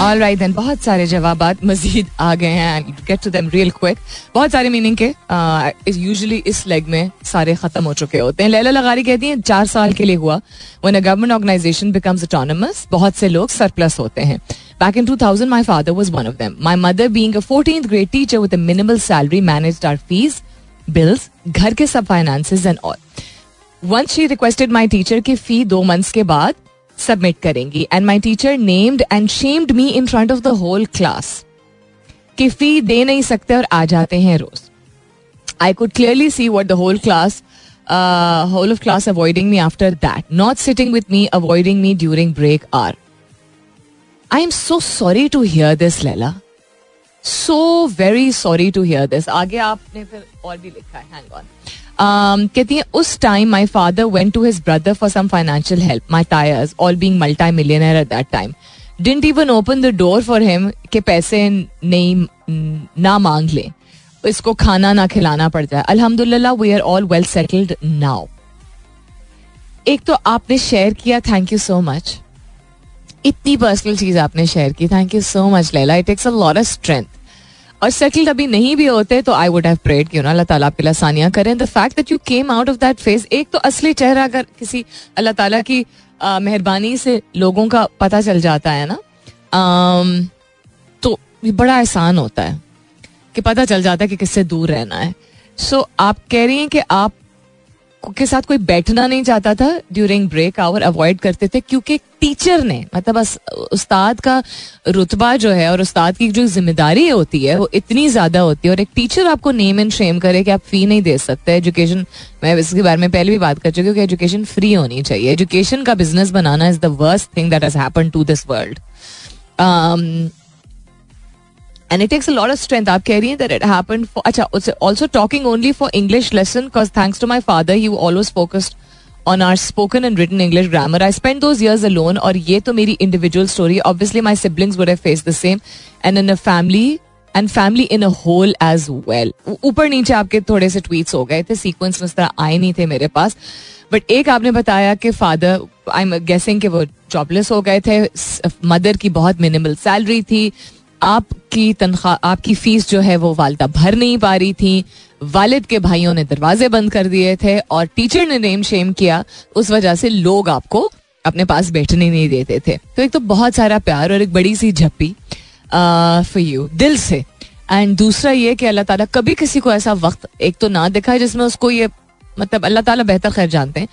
S1: all right then बहुत सारे जवाब मजीद आ गए हैं. Get to them real quick बहुत सारे मीनिंग के यूजुअली uh, इस लेग में सारे खत्म हो चुके होते हैं. लैला लगारी कहती हैं चार साल के लिए हुआ. One a government organisation becomes autonomous बहुत से लोग सरप्लस होते हैं. Back in 2000, my father was one of them. My mother, being a 14th grade teacher with a minimal salary, managed our fees, bills, घर के सब finances and all. Once she requested my teacher कि फी दो मंथ्स के बाद सबमिट करेंगी and my teacher named and shamed me in front of the whole class कि फी दे नहीं सकते और आ जाते हैं रोज I could clearly see what the whole class whole of class avoiding me after that not sitting with me avoiding me during break are I am so sorry to hear this Laila so very sorry to hear this आगे आपने फिर और भी लिखा है। हैंग ऑन Um, कहती हैं उस time my father went to his brother for some financial help my tyres all being multimillionaire at that time didn't even open the door for him के पैसे नहीं ना मांग ले। इसको खाना ना खिलाना पड़ जाए। अल्हम्दुलिल्लाह we are all well settled now एक तो आपने शेयर किया थैंक यू सो मच इतनी पर्सनल चीज़ आपने शेयर की। Thank you so much Laila it takes a lot of strength और सेटल्ड अभी नहीं भी होते तो आई वुड हैव प्रेड कि अल्लाह ताला आपके करें। The fact that you came out of that phase एक तो असली चेहरा अगर किसी अल्लाह ताला की मेहरबानी से लोगों का पता चल जाता है ना तो बड़ा आसान होता है कि पता चल जाता है कि किससे दूर रहना है। सो so, आप कह रही हैं कि आप के साथ कोई बैठना नहीं चाहता था ड्यूरिंग ब्रेक आवर अवॉइड करते थे, क्योंकि टीचर ने मतलब उस्ताद का रुतबा जो है और उस्ताद की जो ज़िम्मेदारी होती है, वो इतनी ज़्यादा होती है और एक टीचर आपको नेम एंड शेम करे कि आप फ़ी नहीं दे सकते। एजुकेशन मैं इसके बारे में पहले भी बात कर चुकी हूँ कि एजुकेशन फ्री होनी चाहिए। एजुकेशन का business banana is the worst thing that has happen to this world and it takes a lot of strength. आप कह रही हैं that it happened for अच्छा also talking only for English lesson because thanks to my father he always focused on our spoken and written English grammar. I spent those years alone और ये तो मेरी individual story. Obviously my siblings would have faced the same and in a family and family in a whole as well ऊपर नीचे आपके थोड़े से ट्वीट्स हो गए थे सीक्वेंस में इस तरह आए नहीं थे मेरे पास बट एक आपने बताया कि फादर आई एम गेसिंग कि वो जॉबलेस हो गए थे मदर की बहुत मिनिमल सैलरी थी आपकी तनख्वाह आपकी फ़ीस जो है वो वालदा भर नहीं पा रही थी। वालिद के भाइयों ने दरवाजे बंद कर दिए थे और टीचर ने नेम शेम किया। उस वजह से लोग आपको अपने पास बैठने नहीं देते थे। तो एक तो बहुत सारा प्यार और एक बड़ी सी झप्पी फॉर यू दिल से। एंड दूसरा ये कि अल्लाह ताला कभी किसी को ऐसा वक्त एक तो ना दिखाए जिसमें उसको ये मतलब अल्लाह ताला बेहतर खैर जानते हैं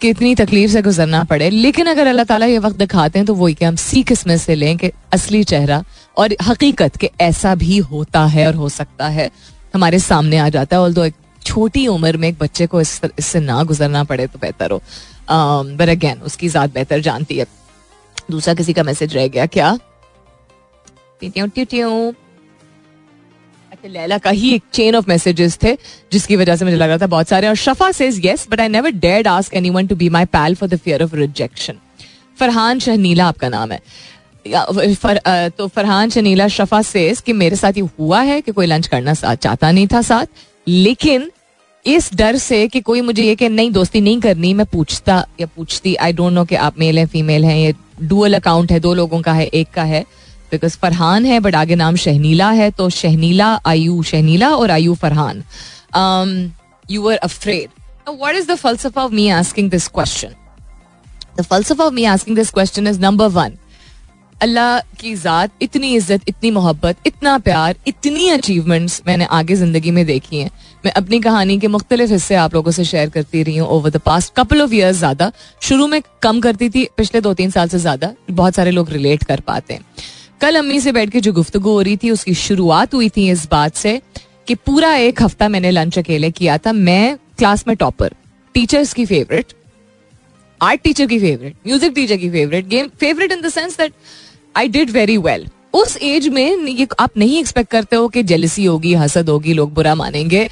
S1: कि इतनी तकलीफ़ से गुजरना पड़े। लेकिन अगर अल्लाह ताला ये वक्त दिखाते हैं तो वही कि हम सीख इसमें से लें कि असली चेहरा और हकीकत के ऐसा भी होता है और हो सकता है। हमारे सामने आ जाता है और एक छोटी उम्र में एक बच्चे को इस ना गुजरना पड़े तो बेहतर हो। बट um, अगेन उसकी ज़ात बेहतर जानती है। दूसरा किसी का मैसेज रह गया क्या? अच्छा लैला का ही एक चेन ऑफ़ मैसेजेस थे जिसकी वजह से मुझे लग रहा था बहुत सारे और Shafa says yes but I never dared ask anyone to be my pal for the fear of rejection Farhan Shehnila आपका नाम है। फर, तो फरहान शनीला शफा से कि मेरे साथ ये हुआ है कि कोई लंच करना साथ चाहता नहीं था साथ। लेकिन इस डर से कि कोई मुझे ये कि नहीं दोस्ती नहीं करनी मैं पूछता या पूछती आई डोंट नो कि आप मेल हैं फीमेल हैं ये डुअल अकाउंट है दो लोगों का है एक का है। बिकॉज़ फरहान है बट आगे नाम शहनीला है तो शहनीला आयु शहनीला और आयु Farhan. You are afraid what is the फलसफा of me asking this question the फलसफा of me asking this question is number one Allah की ज़ात, इतनी इज़्ज़त, इतनी मोहब्बत, इतना प्यार, इतनी अचीवमेंट्स मैंने आगे ज़िंदगी में देखी हैं। मैं अपनी कहानी के मुख्तलिफ़ हिस्से आप लोगों से शेयर करती रही हूँ over the past couple of years ज़्यादा। शुरू में कम करती थी, पिछले दो तीन साल से ज़्यादा। बहुत सारे लोग रिलेट कर पाते हैं। कल अम्मी से बैठ के जो गुफ्तु हो रही थी, उसकी शुरुआत हुई थी इस बात से कि पूरा एक हफ़्ता मैंने लंच अकेले किया था। मैं क्लास में टॉपर टीचर्स की फेवरेट आर्ट टीचर की फेवरेट म्यूज़िक टीचर की favourite game favourite in the sense that I did very well उस एज में ये आप नहीं एक्सपेक्ट करते हो कि जेलसी होगी, हसद होगी, लोग बुरा मानेंगे।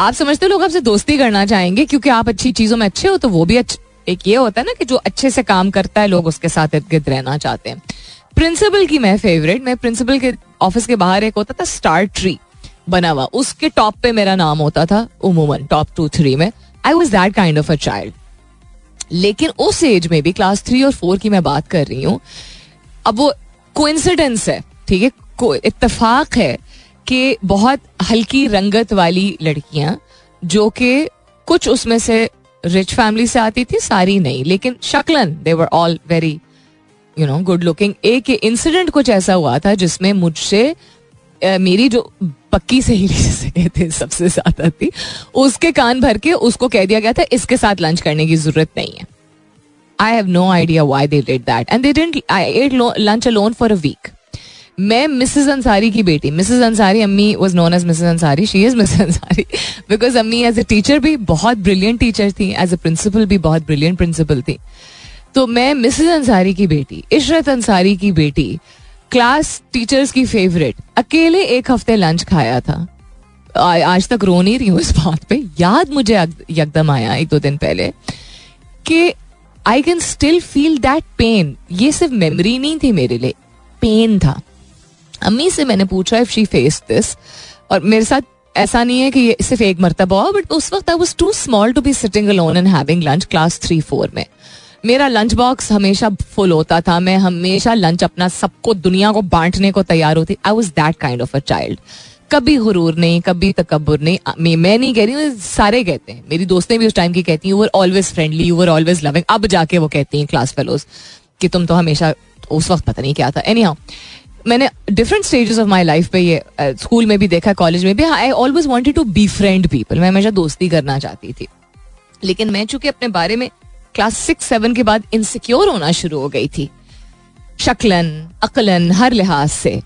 S1: आप समझते हो लोग आपसे दोस्ती करना चाहेंगे क्योंकि आप अच्छी चीज़ों में अच्छे हो तो वो भी एक ये होता है ना कि जो अच्छे से काम करता है, लोग उसके साथ इर्द गिर्द रहना चाहते हैं। प्रिंसिपल की मैं फेवरेट मैं प्रिंसिपल के ऑफ़िस के बाहर एक होता था स्टार ट्री बना हुआ। उसके टॉप पे मेरा नाम होता था उमूमन टॉप टू थ्री में। I was that kind of a child लेकिन उस एज में भी क्लास थ्री और फोर की मैं बात कर रही हूँ अब वो कोइंसिडेंस है, ठीक है? इतफाक है कि बहुत हल्की रंगत वाली लड़कियाँ, जो कि कुछ उसमें से रिच फैमिली से आती थी, सारी नहीं, लेकिन शक्लन they were all very you know good looking एक इंसिडेंट कुछ ऐसा हुआ था जिसमें मुझसे मेरी जो पक्की सहेली [laughs] जिसे कहते हैं, सबसे ज़्यादा थी, उसके कान भर के उसको कह दिया गया था, इसके साथ लंच करने की ज़रूरत नहीं है। I have no idea why they did that and they didn't I ate lunch alone for a week मैं मिसेस अंसारी की बेटी मिसेस अंसारी अम्मी was known as Mrs Ansari she is Mrs Ansari because अम्मी एज अ टीचर भी बहुत ब्रिलियंट टीचर थी एज अ प्रिंसिपल भी बहुत ब्रिलियंट प्रिंसिपल थी. तो मैं मिसेस अंसारी की बेटी इशरत अंसारी की बेटी क्लास टीचर्स की फेवरेट अकेले एक हफ़्ते लंच खाया था. आज तक रो नहीं रही हूँ इस बात पे. याद मुझे यकदम आया एक दो दिन पहले कि I can still feel that pain ये सिर्फ़ मेमोरी नहीं थी मेरे लिए. पेन था. अम्मी से मैंने पूछा इफ़ शी फेस दिस और मेरे साथ ऐसा नहीं है कि ये सिर्फ़ एक मरतबा हुआ बट उस वक्त I was too small to be sitting alone and having lunch class three four में. मेरा लंच बॉक्स हमेशा फुल होता था. मैं हमेशा लंच अपना सबको, दुनिया को बांटने को तैयार होती. I was that kind of a child कभी गुरूर नहीं कभी तकबर नहीं। मैं नहीं कह रही हूँ सारे कहते हैं। मेरी दोस्तें भी उस टाइम की कहती हैं you're always friendly you're always loving अब जाके वो कहती हैं क्लास फेलोज कि तुम तो हमेशा उस वक्त पता नहीं क्या था। एनी हाउ मैंने different stages of my life पे ये स्कूल में भी देखा कॉलेज में भी। I always wanted to be friend people मैं हमेशा दोस्ती करना चाहती थी। लेकिन मैं चूँकि अपने बारे में क्लास सिक्स सेवन के बाद इनसिक्योर होना शुरू हो गई थी शक्लन अकलन हर लिहाज से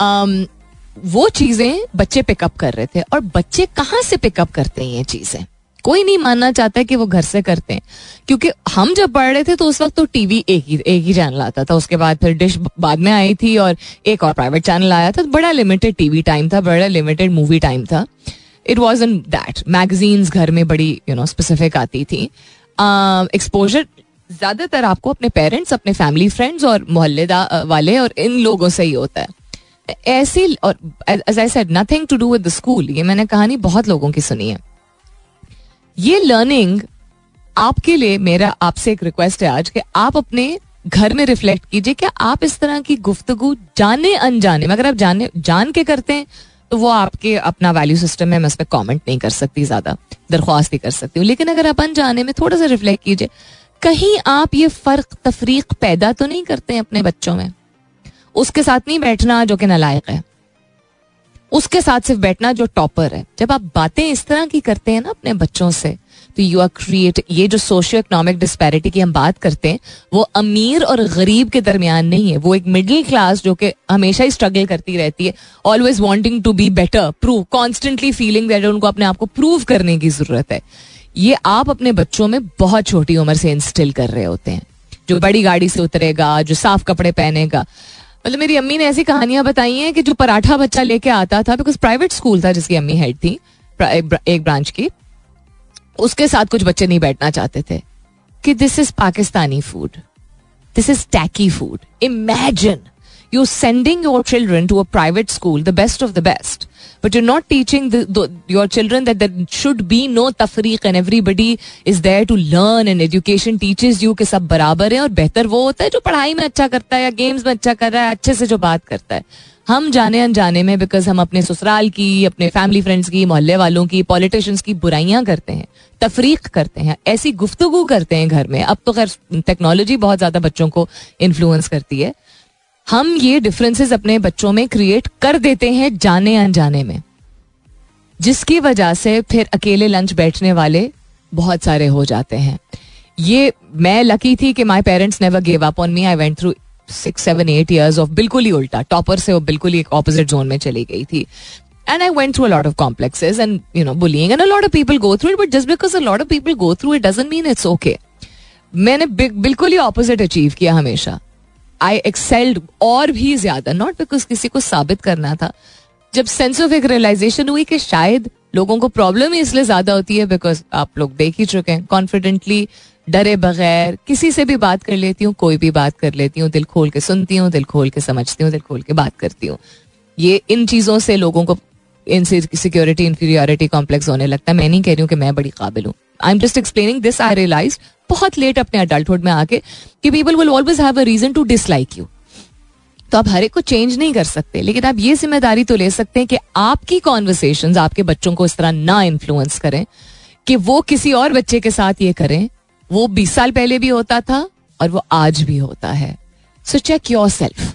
S1: um, वो चीज़ें बच्चे पिकअप कर रहे थे और बच्चे कहाँ से पिकअप करते हैं ये चीज़ें? कोई नहीं मानना चाहता कि वो घर से करते हैं। क्योंकि हम जब पढ़ रहे थे तो उस वक्त तो टीवी एक ही एक ही चैनल आता था। उसके बाद फिर डिश बाद में आई थी और एक और प्राइवेट चैनल आया था। तो बड़ा लिमिटेड टीवी टाइम था, बड़ा लिमिटेड मूवी टाइम था। It was in that magazines घर में बड़ी यू नो स्पेसिफिक आती थी। एक्सपोजर ज़्यादातर आपको अपने पेरेंट्स अपने फैमिली फ्रेंड्स और मोहल्लेदा वाले और इन लोगों से ही होता है। ऐसी, और as I said nothing to do with the school ये मैंने कहानी बहुत लोगों की सुनी है। ये लर्निंग आपके लिए, मेरा आपसे एक रिक्वेस्ट है आज कि आप अपने घर में रिफ्लेक्ट कीजिए क्या आप इस तरह की गुफ्तगु जाने, अनजाने में अगर आप जाने, जान के करते हैं तो वो आपके अपना वैल्यू सिस्टम है, मैं उस पर कॉमेंट नहीं कर सकती ज़्यादा, दरख्वास्त ही कर सकती हूँ। लेकिन अगर आप अनजाने में थोड़ा सा रिफ्लेक्ट कीजिए, कहीं आप ये फ़र्क, तफरीक पैदा तो नहीं करते हैं अपने बच्चों में? उसके साथ नहीं बैठना जो कि नलायक है। उसके साथ सिर्फ़ बैठना जो टॉपर है। जब आप बातें इस तरह की करते हैं ना अपने बच्चों से तो यू आर क्रिएट ये जो सोशियो इकोनॉमिक डिस्पैरिटी की हम बात करते हैं, वो अमीर और गरीब के दरमियान नहीं है। वो एक मिडिल क्लास जो कि हमेशा ही स्ट्रगल करती रहती है always wanting to be better prove constantly feeling that उनको अपने आप को प्रूव करने की ज़रूरत है। ये आप अपने बच्चों में बहुत छोटी उम्र से इंस्टिल कर रहे होते हैं। जो बड़ी गाड़ी से उतरेगा, जो साफ़ कपड़े पहनेगा मतलब मेरी अम्मी ने ऐसी कहानियाँ बताई हैं कि जो पराठा बच्चा लेके आता था बिकॉज़ प्राइवेट स्कूल था जिसकी अम्मी हेड थी एक ब्रांच की, उसके साथ कुछ बच्चे नहीं बैठना चाहते थे कि this is Pakistani food this is tacky food imagine you sending your children to a private school the best of the best but you not teaching your children that there should be no तफरीक and everybody is there to learn and education teachers you के सब बराबर है और बेहतर वो होता है जो पढ़ाई में अच्छा करता है या गेम्स में अच्छा कर रहा है, अच्छे से जो बात करता है। हम जाने अनजाने में बिकॉज़ हम अपने ससुराल की, अपने फैमिली फ्रेंड्स की, मोहल्ले वालों की पॉलिटिशियंस की बुराइयाँ करते हैं, तफरीक करते हैं, ऐसी गुफ्तु करते हैं घर में। अब तो खैर टेक्नोलॉजी बहुत ज़्यादा बच्चों को इन्फ्लुएंस करती है। हम ये डिफरेंसेस अपने बच्चों में क्रिएट कर देते हैं जाने अनजाने में। जिसकी वजह से फिर अकेले लंच बैठने वाले बहुत सारे हो जाते हैं। ये मैं लकी थी कि my parents never give up on me I went through six seven eight years of बिल्कुल ही उल्टा। टॉपर से वो बिल्कुल ही एक ऑपोजिट जोन में चली गई थी। And I went through a lot of complexes and, you know, bullying. And a lot of people go through it, but just because a lot of people go through it doesn't मैंने बिल्कुल ही ऑपोजिट अचीव किया हमेशा। आई एक्सेल्ड और भी ज़्यादा नॉट बिकॉज़ किसी को साबित करना था। जब सेंस ऑफ़ एक रियलाइजेशन हुई कि शायद लोगों को प्रॉब्लम ही इसलिए ज़्यादा होती है बिकॉज़ आप लोग देख ही चुके हैं। कॉन्फिडेंटली डरे बगैर, किसी से भी बात कर लेती हूँ, कोई भी बात कर लेती हूँ, दिल खोल के सुनती हूँ, दिल खोल के समझती हूँ, दिल खोल के बात करती हूँ। ये इन चीज़ों से लोगों को, इनसे सिक्योरिटी इंफीरियोरिटी कॉम्प्लेक्स होने लगता है। मैं नहीं कह रही हूँ कि मैं बड़ी काबिल हूँ। I am just explaining this I realise बहुत लेट अपने अडल्टहुड में आके कि people will always have a reason to dislike you तो आप हर एक को चेंज नहीं कर सकते, लेकिन आप ये ज़िम्मेदारी तो ले सकते हैं कि आपकी कॉन्वर्सेशन आपके बच्चों को इस तरह ना इन्फ्लुएंस करें, कि वो किसी और बच्चे के साथ ये करें, वो बीस साल पहले भी होता था और वो आज भी होता है। सो चेक योर सेल्फ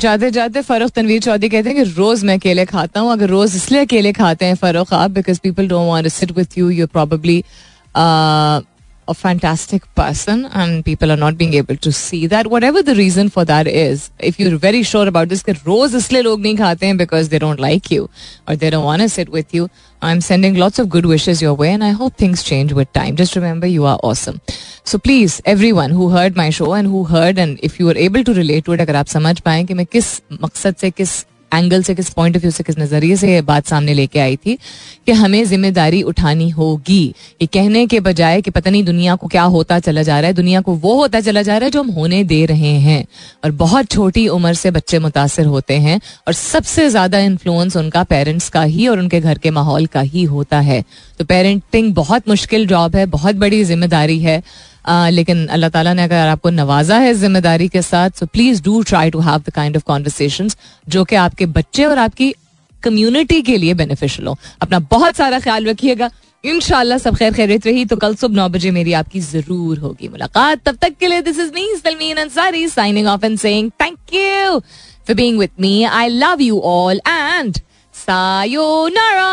S1: जाते जाते फरुख तनवीर चौधरी कहते हैं कि रोज मैं अकेले खाता हूँ। अगर रोज इसलिए अकेले खाते हैं फरोख आप because people don't want to sit with you you probably a fantastic person and people are not being able to see that. Whatever the reason for that is if you're very sure about this that rose is log because they don't like you or they don't want to sit with you i'm sending lots of good wishes your way and i hope things change with time. Just remember you are awesome. So please everyone who heard my show and who heard and if you were able to relate to it agar aap samajh paaye ki main kis maqsad se kis angle से किस पॉइंट ऑफ़ व्यू से किस नज़रिए से ये बात सामने लेके आई थी कि हमें ज़िम्मेदारी उठानी होगी। ये कहने के बजाय कि पता नहीं दुनिया को क्या होता चला जा रहा है, दुनिया को वो होता चला जा रहा है जो हम होने दे रहे हैं। और बहुत छोटी उम्र से बच्चे मुतासर होते हैं और सबसे ज़्यादा इन्फ्लुएंस उनका पेरेंट्स का ही और उनके घर के माहौल का ही होता है। तो पेरेंटिंग बहुत मुश्किल जॉब है, बहुत बड़ी ज़िम्मेदारी है। लेकिन अल्लाह ताला ने अगर आपको नवाजा है ज़िम्मेदारी के साथ so please do try to have the kind of conversation जो कि आपके बच्चे और आपकी कम्युनिटी के लिए बेनिफिशियल हो। अपना बहुत सारा ख्याल रखिएगा। इनशाला सब खैर खैरित रही। तो कल सुबह नौ बजे मेरी आपकी ज़रूर होगी मुलाकात। तब तक के लिए this is me Salmeen Ansari signing off and saying thank you for being with me I love you all and sayonara!